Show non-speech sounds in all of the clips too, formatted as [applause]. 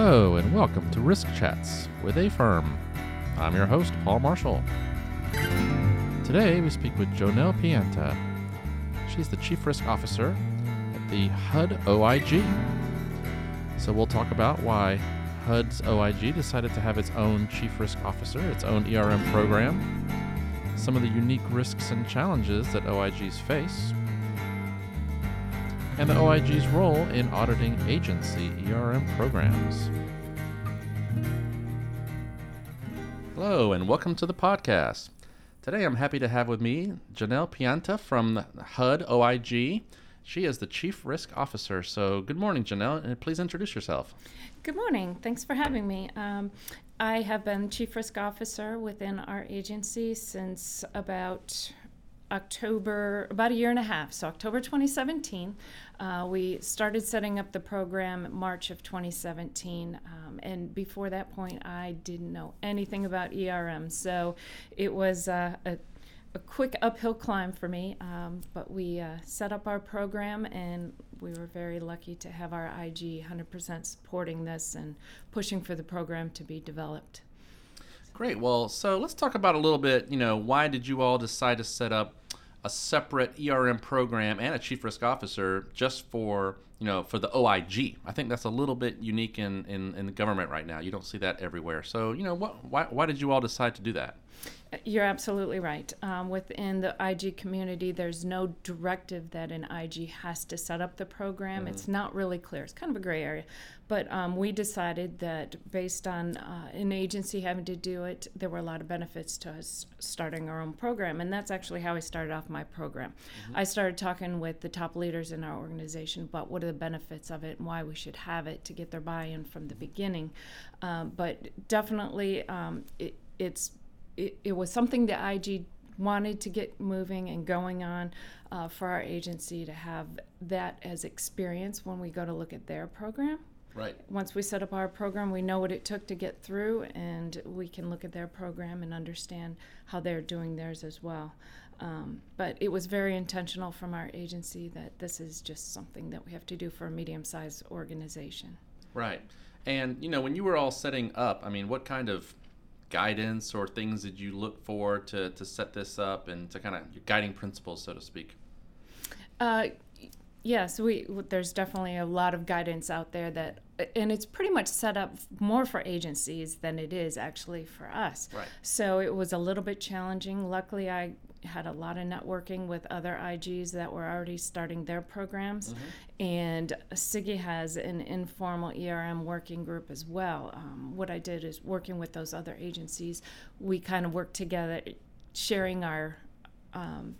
Hello, and welcome to Risk Chats with AFERM. I'm your host, Paul Marshall. Today we speak with Janelle Pianta. She's the Chief Risk Officer at the HUD OIG. So we'll talk about why HUD's OIG decided to have its own Chief Risk Officer, its own ERM program, some of the unique risks and challenges that OIGs face, and the OIG's role in auditing agency ERM programs. Hello, and welcome to the podcast. Today I'm happy to have with me Janelle Pianta from HUD OIG. She is the Chief Risk Officer. So, good morning, Janelle, and please introduce yourself. Good morning. Thanks for having me. Um, I have been Chief Risk Officer within our agency since about October, about a year and a half. So, October 2017. Uh, we started setting up the program March of 2017, um, and before that point, I didn't know anything about ERM. So it was uh, a, a, quick uphill climb for me. Um, but we uh, set up our program, and we were very lucky to have our IG 100% supporting this and pushing for the program to be developed. Great. Well, so let's talk about a little bit. You know, why did you all decide to set up? a separate ERM program and a chief risk officer just for you know for the OIG. I think that's a little bit unique in, in, in the government right now. You don't see that everywhere. So you know what? Why, why did you all decide to do that? You're absolutely right. Um, within the IG community, there's no directive that an IG has to set up the program. Mm-hmm. It's not really clear. It's kind of a gray area. But um, we decided that based on uh, an agency having to do it, there were a lot of benefits to us starting our own program. And that's actually how I started off my program. Mm-hmm. I started talking with the top leaders in our organization about what are the benefits of it and why we should have it to get their buy in from the beginning. Um, but definitely, um, it, it's it, it was something that IG wanted to get moving and going on uh, for our agency to have that as experience when we go to look at their program. Right. Once we set up our program, we know what it took to get through, and we can look at their program and understand how they're doing theirs as well. Um, but it was very intentional from our agency that this is just something that we have to do for a medium sized organization. Right. And, you know, when you were all setting up, I mean, what kind of guidance or things did you look for to, to set this up and to kind of your guiding principles, so to speak? Uh, yes, we there's definitely a lot of guidance out there that, and it's pretty much set up more for agencies than it is actually for us. Right. So it was a little bit challenging. Luckily, I had a lot of networking with other IGs that were already starting their programs. Mm-hmm. And CIGIE has an informal ERM working group as well. Um, what I did is working with those other agencies, we kind of worked together, sharing our. Um,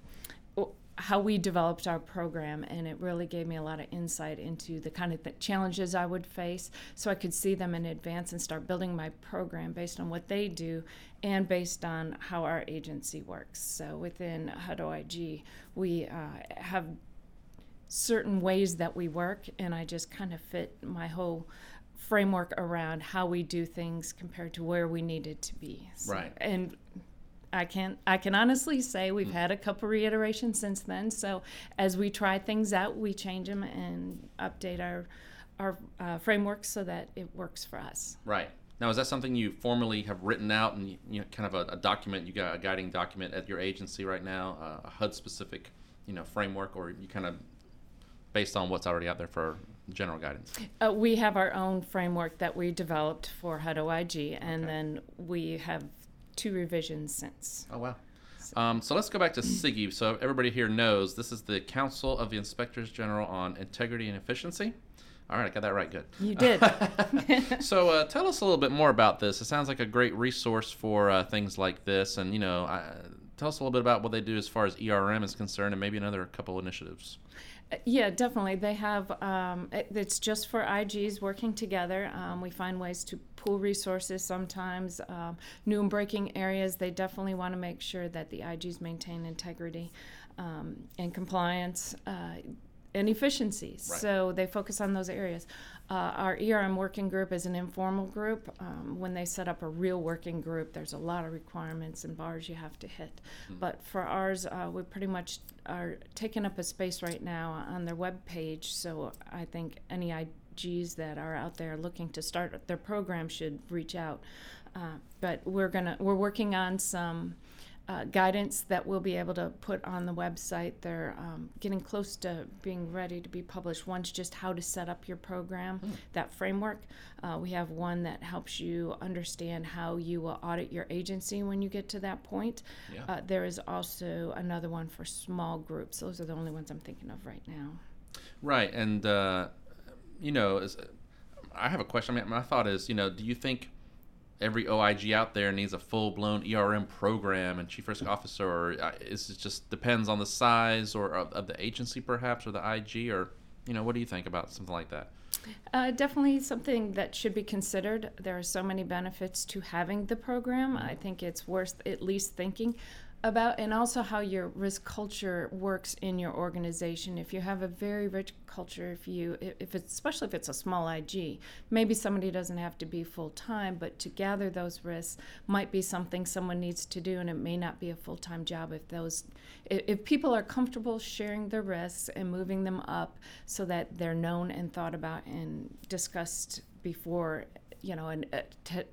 how we developed our program, and it really gave me a lot of insight into the kind of th- challenges I would face so I could see them in advance and start building my program based on what they do and based on how our agency works. So within HUD OIG, we uh, have certain ways that we work, and I just kind of fit my whole framework around how we do things compared to where we needed to be. So, right. And I can I can honestly say we've had a couple reiterations since then. So as we try things out, we change them and update our our uh, framework so that it works for us. Right. Now, is that something you formally have written out and you know, kind of a, a document? You got a guiding document at your agency right now, uh, a HUD specific, you know, framework, or you kind of based on what's already out there for general guidance? Uh, we have our own framework that we developed for HUD OIG, and okay. then we have two revisions since. Oh, wow. Um, so let's go back to CIGIE. So everybody here knows this is the Council of the Inspectors General on Integrity and Efficiency. All right, I got that right. Good. You did. [laughs] so uh, tell us a little bit more about this. It sounds like a great resource for uh, things like this, and you know, I, tell us a little bit about what they do as far as ERM is concerned, and maybe another couple initiatives. Yeah, definitely. They have, um, it's just for IGs working together. Um, we find ways to pool resources sometimes. Um, new and breaking areas, they definitely want to make sure that the IGs maintain integrity um, and compliance. Uh, and efficiencies. Right. So they focus on those areas. Uh, our ERM working group is an informal group. Um, when they set up a real working group, there's a lot of requirements and bars you have to hit. Mm-hmm. But for ours, uh, we pretty much are taking up a space right now on their web page. So I think any That are out there looking to start their program should reach out. Uh, but we're gonna we're working on some uh, guidance that we'll be able to put on the website. They're um, getting close to being ready to be published. One's just how to set up your program, mm. that framework. Uh, we have one that helps you understand how you will audit your agency when you get to that point. Yeah. Uh, there is also another one for small groups. Those are the only ones I'm thinking of right now. Right, and uh, you know, is, I have a question. I mean, my thought is, you know, do you think every OIG out there needs a full blown ERM program and chief risk officer, or uh, is it just depends on the size or of, of, the agency perhaps, or the IG, or you know, what do you think about something like that? Uh, definitely something that should be considered. There are so many benefits to having the program. I think it's worth at least thinking about and also how your risk culture works in your organization. If you have a very rich culture if you if it's especially if it's a small ig maybe somebody doesn't have to be full time but to gather those risks might be something someone needs to do and it may not be a full time job if those if people are comfortable sharing their risks and moving them up so that they're known and thought about and discussed before you know an, a,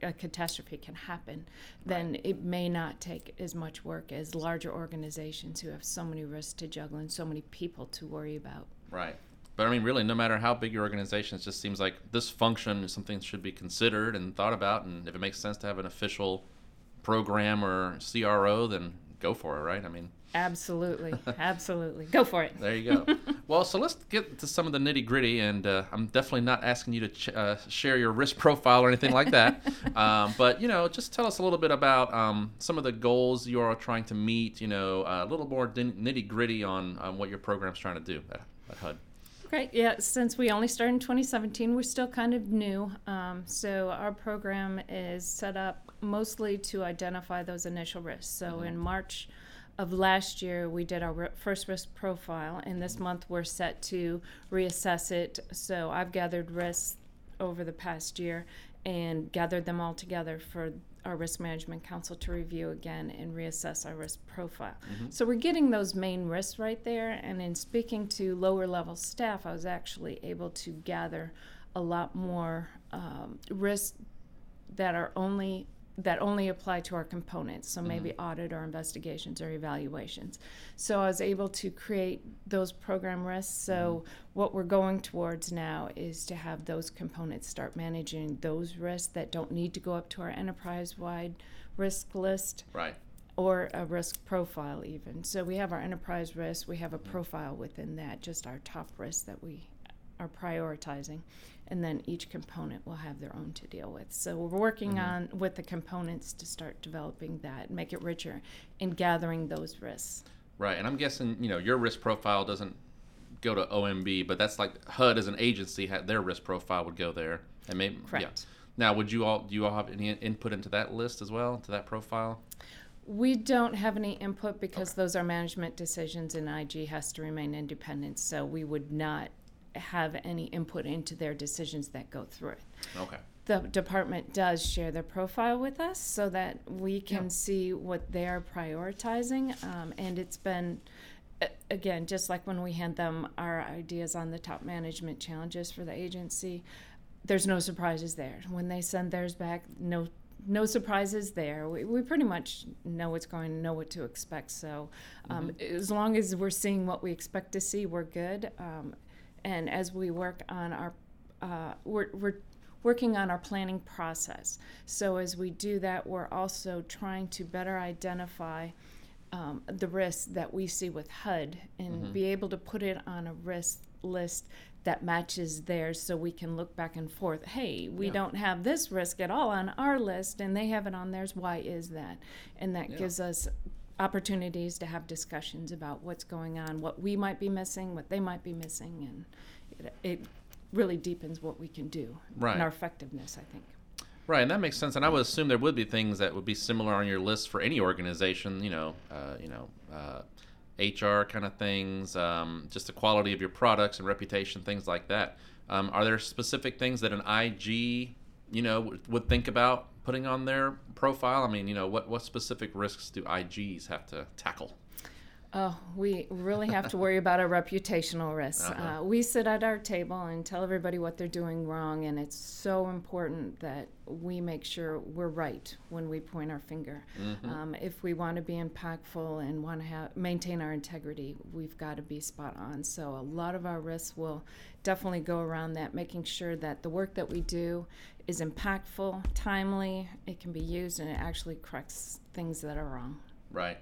a, catastrophe can happen, then right. it may not take as much work as larger organizations who have so many risks to juggle and so many people to worry about. Right. But I mean, really, no matter how big your organization, it just seems like this function is something that should be considered and thought about. And if it makes sense to have an official program or CRO, then go for it, right? I mean, Absolutely, [laughs] absolutely. Go for it. There you go. Well, so let's get to some of the nitty gritty, and uh, I'm definitely not asking you to ch- uh, share your risk profile or anything like that. [laughs] um, but you know, just tell us a little bit about um, some of the goals you are trying to meet. You know, a little more nitty gritty on, on what your program's trying to do at, at HUD. Great. Yeah, since we only started in 2017, we're still kind of new. Um, so our program is set up mostly to identify those initial risks. So mm-hmm. in March of last year, we did our first risk profile, and this month we're set to reassess it. So I've gathered risks over the past year and gathered them all together for our risk management council to review again and reassess our risk profile. Mm-hmm. So we're getting those main risks right there. And in speaking to lower level staff, I was actually able to gather a lot more um, risks that are only that only apply to our components, so maybe mm-hmm. audit or investigations or evaluations. So I was able to create those program risks. So mm-hmm. what we're going towards now is to have those components start managing those risks that don't need to go up to our enterprise-wide risk list. Right. Or a risk profile, even. So we have our enterprise risk, we have a profile within that, just our top risks that we are prioritizing and then each component will have their own to deal with. So we're working mm-hmm. on with the components to start developing that, make it richer, and gathering those risks. Right, and I'm guessing you know your risk profile doesn't go to OMB, but that's like HUD as an agency their risk profile would go there, and maybe correct. Yeah. Now, would you all do you all have any input into that list as well, to that profile? We don't have any input because okay. those are management decisions, and IG has to remain independent. So we would not have any input into their decisions that go through it. Okay. The department does share their profile with us so that we can yeah. see what they're prioritizing. Um, and it's been, again, just like when we hand them our ideas on the top management challenges for the agency, there's no surprises there. When they send theirs back, no no surprises there. We, we pretty much know what's going, to know what to expect. So, um, mm-hmm. as long as we're seeing what we expect to see, we're good. Um, and as we work on our uh, we're, we're working on our planning process so as we do that we're also trying to better identify um, the risks that we see with hud and mm-hmm. be able to put it on a risk list that matches theirs so we can look back and forth hey we yeah. don't have this risk at all on our list and they have it on theirs why is that and that yeah. gives us opportunities to have discussions about what's going on, what we might be missing, what they might be missing, and it, it really deepens what we can do right. and our effectiveness, I think. Right, and that makes sense. And I would assume there would be things that would be similar on your list for any organization. You know, uh, you know, uh, HR kind of things, um, just the quality of your products and reputation, things like that. Um, are there specific things that an IG, you know, would, would think about putting on their profile? I mean, you know, what what specific risks do IGs have to tackle? Oh, we really have to worry about our reputational risks. [laughs] Uh-huh. Uh, we sit at our table and tell everybody what they're doing wrong, and it's so important that we make sure we're right when we point our finger. Mm-hmm. Um, if we want to be impactful and want to have, maintain our integrity, we've got to be spot on. So a lot of our risks will definitely go around that, making sure that the work that we do is impactful, timely, it can be used, and it actually corrects things that are wrong. Right.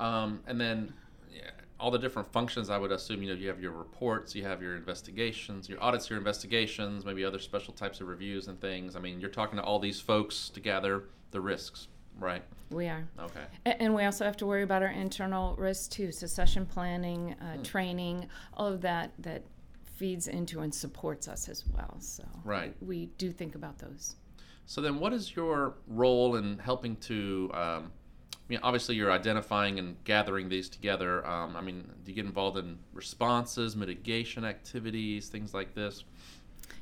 Um, and then yeah, all the different functions, I would assume, you know, you have your reports, you have your investigations, your audits, your investigations, maybe other special types of reviews and things. I mean, you're talking to all these folks to gather the risks, right? We are. Okay. And we also have to worry about our internal risks too, succession planning, uh, training, all of that that feeds into and supports us as well. So Right. we do think about those. So then, what is your role in helping to? Um, I mean, obviously, you're identifying and gathering these together. Um, I mean, do you get involved in responses, mitigation activities, things like this?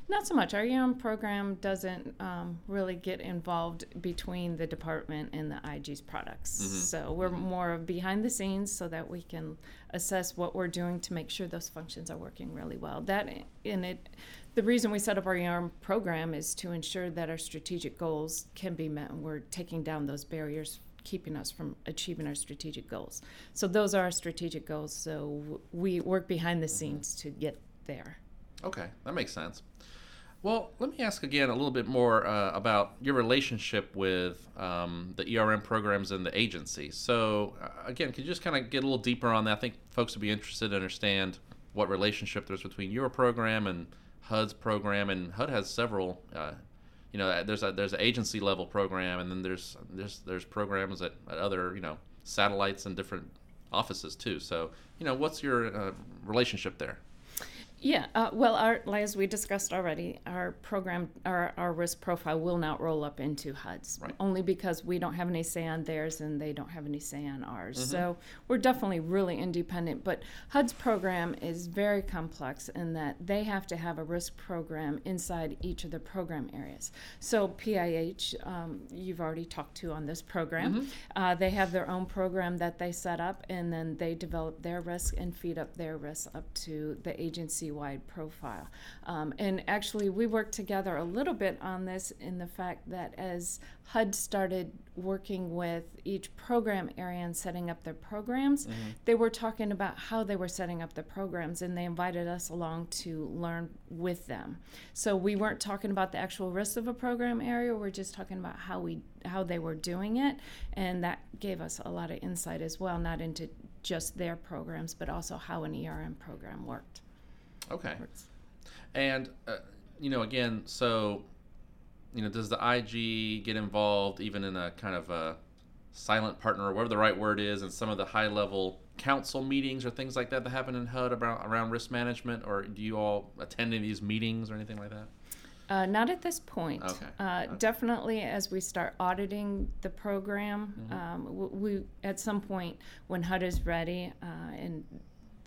Not so much. Our EM program doesn't um, really get involved between the department and the IG's products. So we're more of behind the scenes so that we can assess what we're doing to make sure those functions are working really well. That in it, the reason we set up our EM program is to ensure that our strategic goals can be met, and we're taking down those barriers keeping us from achieving our strategic goals. So those are our strategic goals. So we work behind the scenes to get there. Okay, that makes sense. Well, let me ask again a little bit more uh, about your relationship with um, the ERM programs and the agency. So, uh, again, could you just kind of get a little deeper on that? I think folks would be interested to understand what relationship there's between your program and HUD's program, and HUD has several. Uh, you know, there's a there's an agency level program, and then there's there's there's programs at, at other you know satellites and different offices too. So, you know, what's your uh, relationship there? Yeah, uh, well, our, as we discussed already, our program, our, our risk profile will not roll up into HUD's, Right. only because we don't have any say on theirs and they don't have any say on ours. So we're definitely really independent. But HUD's program is very complex in that they have to have a risk program inside each of the program areas. So PIH, um, you've already talked to on this program, uh, they have their own program that they set up, and then they develop their risk and feed up their risk up to the agency wide profile. Um, and actually, we worked together a little bit on this in the fact that as HUD started working with each program area and setting up their programs, they were talking about how they were setting up the programs, and they invited us along to learn with them. So we weren't talking about the actual risks of a program area; we're just talking about how we how they were doing it, and that gave us a lot of insight as well, not into just their programs, but also how an ERM program worked. Okay. And uh, you know, again, so you know, does the IG get involved even in a kind of a silent partner or whatever the right word is in some of the high level council meetings or things like that that happen in HUD about around risk management or do you all attend any of these meetings or anything like that? Uh, not at this point. Okay. Uh, definitely, as we start auditing the program, Mm-hmm. um, w- we at some point when HUD is ready uh, and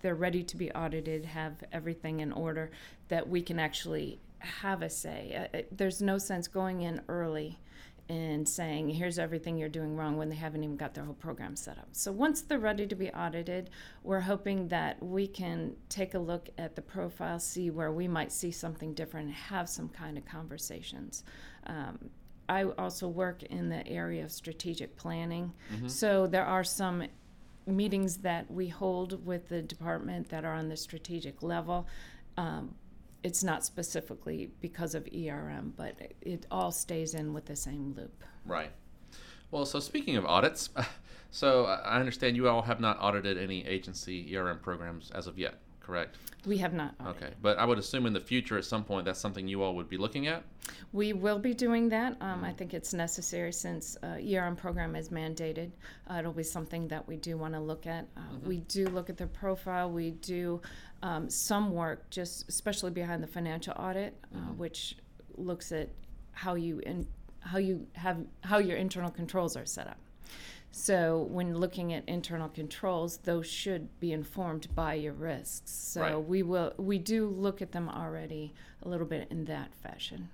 they're ready to be audited, have everything in order, that we can actually have a say. Uh, uh, there's no sense going in early and saying, here's everything you're doing wrong when they haven't even got their whole program set up. So once they're ready to be audited, we're hoping that we can take a look at the profile, see where we might see something different, and have some kind of conversations. Um, I also work in the area of strategic planning. So there are some meetings that we hold with the department that are on the strategic level. Um, it's not specifically because of ERM, but it, it all stays in with the same loop. Right. Well, so speaking of audits, [laughs] so I understand you all have not audited any agency ERM programs as of yet, correct? We have not. audited. Okay, but I would assume in the future at some point that's something you all would be looking at. We will be doing that. Um, I think it's necessary since uh, ERM program is mandated. Uh, it'll be something that we do want to look at. Uh, We do look at their profile. We do um, some work, just especially behind the financial audit, uh, which looks at how you in, how you have how your internal controls are set up. So when looking at internal controls, those should be informed by your risks. So Right. we will we do look at them already a little bit in that fashion.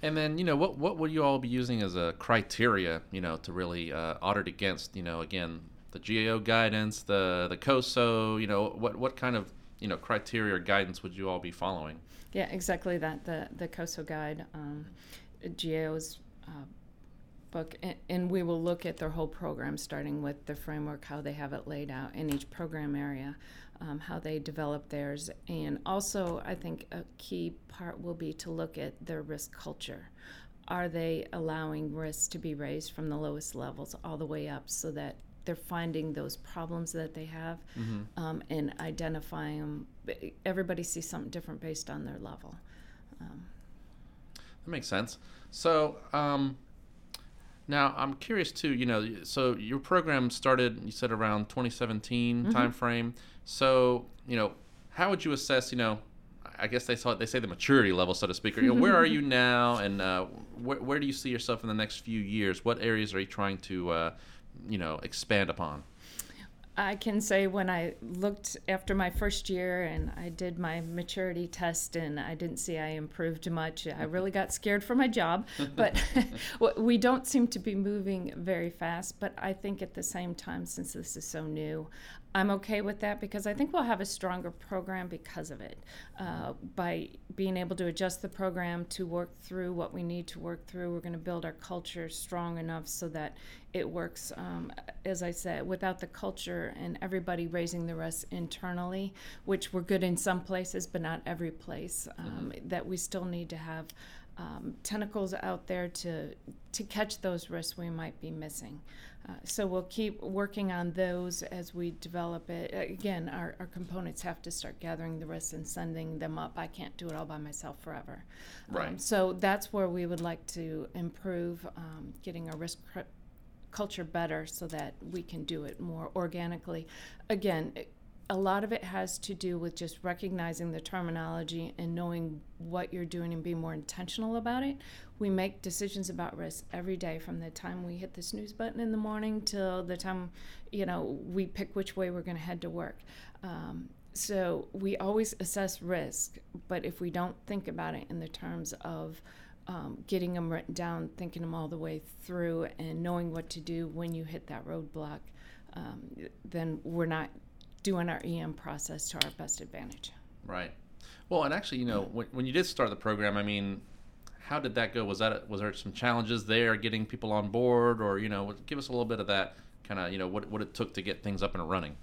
And then, you know, what what would you all be using as a criteria, you know, to really uh, audit against? You know, again, the GAO guidance, the the COSO? You know, what what kind of you know criteria or guidance would you all be following? Yeah, exactly that. The the COSO guide, um, GAO's uh, book, and, and, we will look at their whole program, starting with the framework, how they have it laid out in each program area, um, how they develop theirs, and also I think a key part will be to look at their risk culture. Are they allowing risks to be raised from the lowest levels all the way up so that they're finding those problems that they have mm-hmm. um, and identifying them. Everybody sees something different based on their level. Um, that makes sense. So um, now I'm curious too. You know, so your program started. You said around 2017 mm-hmm. timeframe. So you know, how would you assess? You know, I guess they saw they say the maturity level, so to speak. Or, you know, where are you [laughs] now, and uh, where, where do you see yourself in the next few years? What areas are you trying to uh, you know expand upon? I can say when I looked after my first year and I did my maturity test and I didn't see I improved much, I [laughs] really got scared for my job. But [laughs] we don't seem to be moving very fast. But I think at the same time, since this is so new, I'm okay with that because I think we'll have a stronger program because of it. Uh, by being able to adjust the program to work through what we need to work through, we're going to build our culture strong enough so that it works. Um, as I said, without the culture and everybody raising the rest internally, which we're good in some places, but not every place, um, mm-hmm. that we still need to have um, tentacles out there to to catch those risks we might be missing. Uh, so we'll keep working on those as we develop it. Again, our, our components have to start gathering the risks and sending them up. I can't do it all by myself forever. Um, right. Um, so that's where we would like to improve, um, getting our risk cr- culture better so that we can do it more organically. Again, a lot of it has to do with just recognizing the terminology and knowing what you're doing and being more intentional about it. We make decisions about risk every day from the time we hit the snooze button in the morning till the time, you know, we pick which way we're going to head to work. Um, so we always assess risk, but if we don't think about it in the terms of um, getting them written down, thinking them all the way through, and knowing what to do when you hit that roadblock, um, then we're not doing our EM process to our best advantage. Right. Well, and actually, you know, when, when you did start the program, I mean, how did that go? Was that was there some challenges there getting people on board, or you know, give us a little bit of that kind of you know what what it took to get things up and running.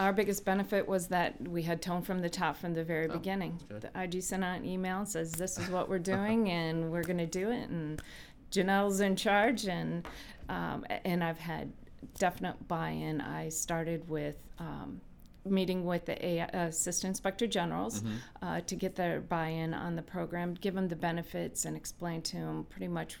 Our biggest benefit was that we had tone from the top from the very oh, beginning. The IG sent out an email and says this is what we're doing [laughs] and we're going to do it, and Janelle's in charge, and um, and I've had definite buy-in. I started with um, meeting with the A- assistant inspector generals mm-hmm. uh, to get their buy-in on the program, give them the benefits, and explain to them pretty much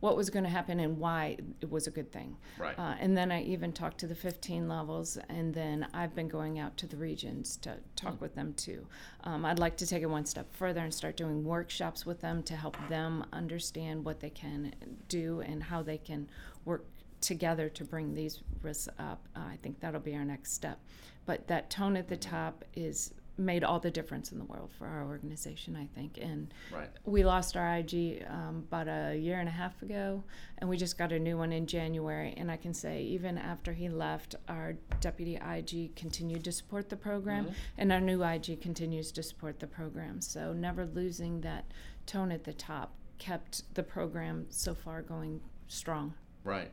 what was going to happen and why it was a good thing. Right. Uh, and then I even talked to the 15 levels, and then I've been going out to the regions to talk mm with them too. Um, I'd like to take it one step further and start doing workshops with them to help them understand what they can do and how they can work together to bring these risks up. Uh, I think that'll be our next step. But that tone at the top is made all the difference in the world for our organization, I think. And right. we lost our IG um, about a year and a half ago, and we just got a new one in January. And I can say, even after he left, our deputy IG continued to support the program, mm-hmm. and our new IG continues to support the program. So never losing that tone at the top kept the program so far going strong. Right.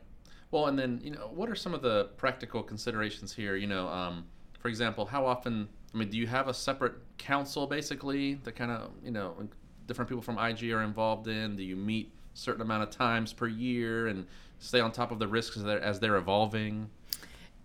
Well, and then you know, what are some of the practical considerations here? You know, um, for example, how often? I mean, do you have a separate council basically that kind of you know different people from IG are involved in? Do you meet certain amount of times per year and stay on top of the risks as they're, as they're evolving?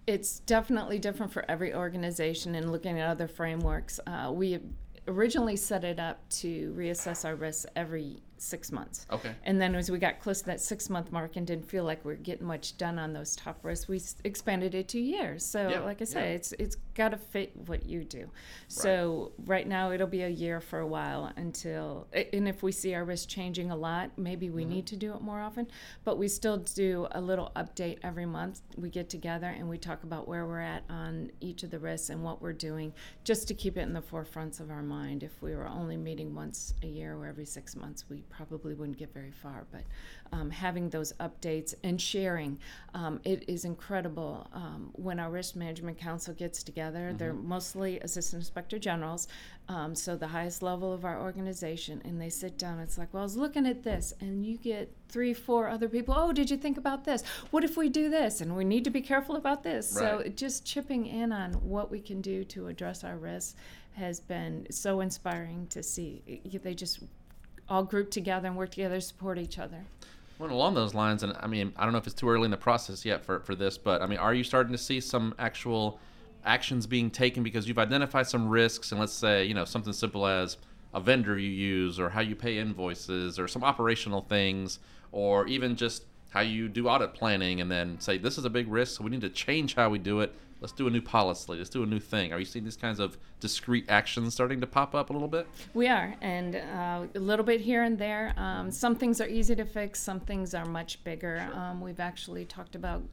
It's definitely different for every organization and looking at other frameworks. Uh, we originally set it up to reassess our risks every six months. Okay. And then as we got close to that six month mark and didn't feel like we are getting much done on those top risks, we expanded it to years. So yeah, like I said, yeah. it's it's got to fit what you do. So right. right. now it'll be a year for a while until and if we see our risk changing a lot, maybe we mm-hmm. need to do it more often. But we still do a little update every month. We get together and we talk about where we're at on each of the risks and what we're doing, just to keep it in the forefronts of our mind. If we were only meeting once a year or every six months, we probably wouldn't get very far. But um, having those updates and sharing, um, it is incredible. Um, when our risk management council gets together, mm-hmm. they're mostly assistant inspector generals, um, so the highest level of our organization, and they sit down. It's like, well, I was looking at this, and you get three, four other people. Oh, did you think about this? What if we do this? And we need to be careful about this. Right. So just chipping in on what we can do to address our risks has been so inspiring to see. They just all group together and work together to support each other. Well, along those lines, and I mean, I don't know if it's too early in the process yet for, for this, but I mean, are you starting to see some actual actions being taken because you've identified some risks, and let's say, you know, something simple as a vendor you use, or how you pay invoices, or some operational things, or even just how you do audit planning, and then say, this is a big risk, so we need to change how we do it let's do a new policy, let's do a new thing. Are you seeing these kinds of discrete actions starting to pop up a little bit? We are, and uh, a little bit here and there. Um, some things are easy to fix, some things are much bigger. Sure. Um, we've actually talked about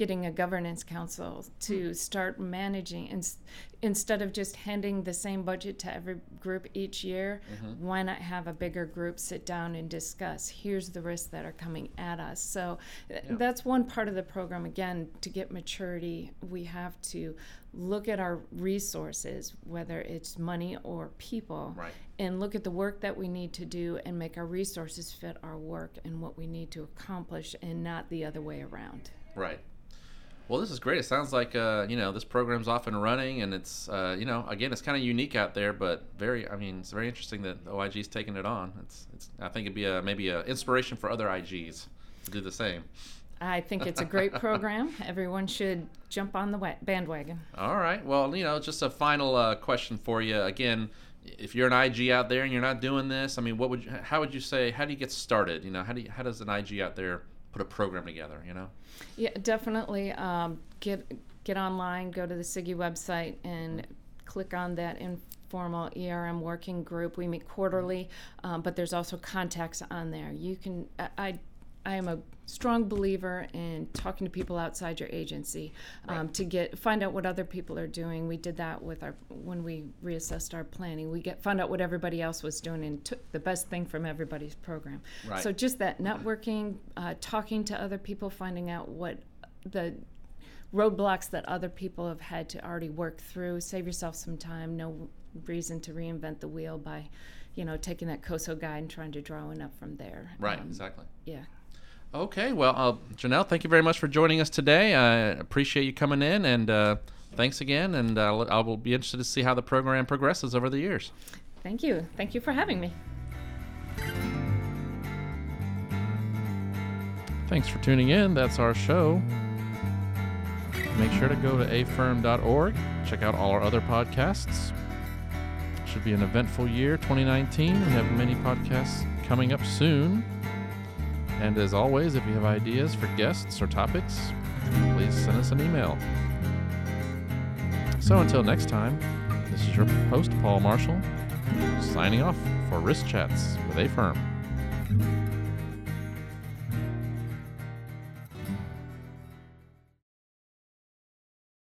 getting a governance council to start managing and instead of just handing the same budget to every group each year mm-hmm. why not have a bigger group sit down and discuss here's the risks that are coming at us so yeah. that's one part of the program again to get maturity we have to look at our resources whether it's money or people right. and look at the work that we need to do and make our resources fit our work and what we need to accomplish and not the other way around right well, this is great. It sounds like uh, you know this program's off and running, and it's uh, you know again it's kind of unique out there, but very I mean it's very interesting that OIG's taking it on. It's, it's I think it'd be a maybe an inspiration for other IGs to do the same. I think it's a great program. [laughs] Everyone should jump on the bandwagon. All right. Well, you know, just a final uh, question for you. Again, if you're an IG out there and you're not doing this, I mean, what would you, how would you say? How do you get started? You know, how do you, how does an IG out there put a program together? You know. Yeah, definitely. Um, get get online, go to the CIGIE website, and click on that informal ERM working group. We meet quarterly, um, but there's also contacts on there. You can I I am a strong believer in talking to people outside your agency um, right. to get find out what other people are doing. We did that with our when we reassessed our planning. We get found out what everybody else was doing and took the best thing from everybody's program. Right. So just that networking, uh, talking to other people, finding out what the roadblocks that other people have had to already work through. Save yourself some time. No reason to reinvent the wheel by, you know, taking that COSO guide and trying to draw one up from there. Right. Um, exactly. Yeah. Okay, well, uh, Janelle, thank you very much for joining us today. I appreciate you coming in, and uh, thanks again. And uh, I will be interested to see how the program progresses over the years. Thank you. Thank you for having me. Thanks for tuning in. That's our show. Make sure to go to aferm.org, check out all our other podcasts. Should be an eventful year, 2019. We have many podcasts coming up soon. And as always, if you have ideas for guests or topics, please send us an email. So until next time, this is your host, Paul Marshall, signing off for Risk Chats with AFERM.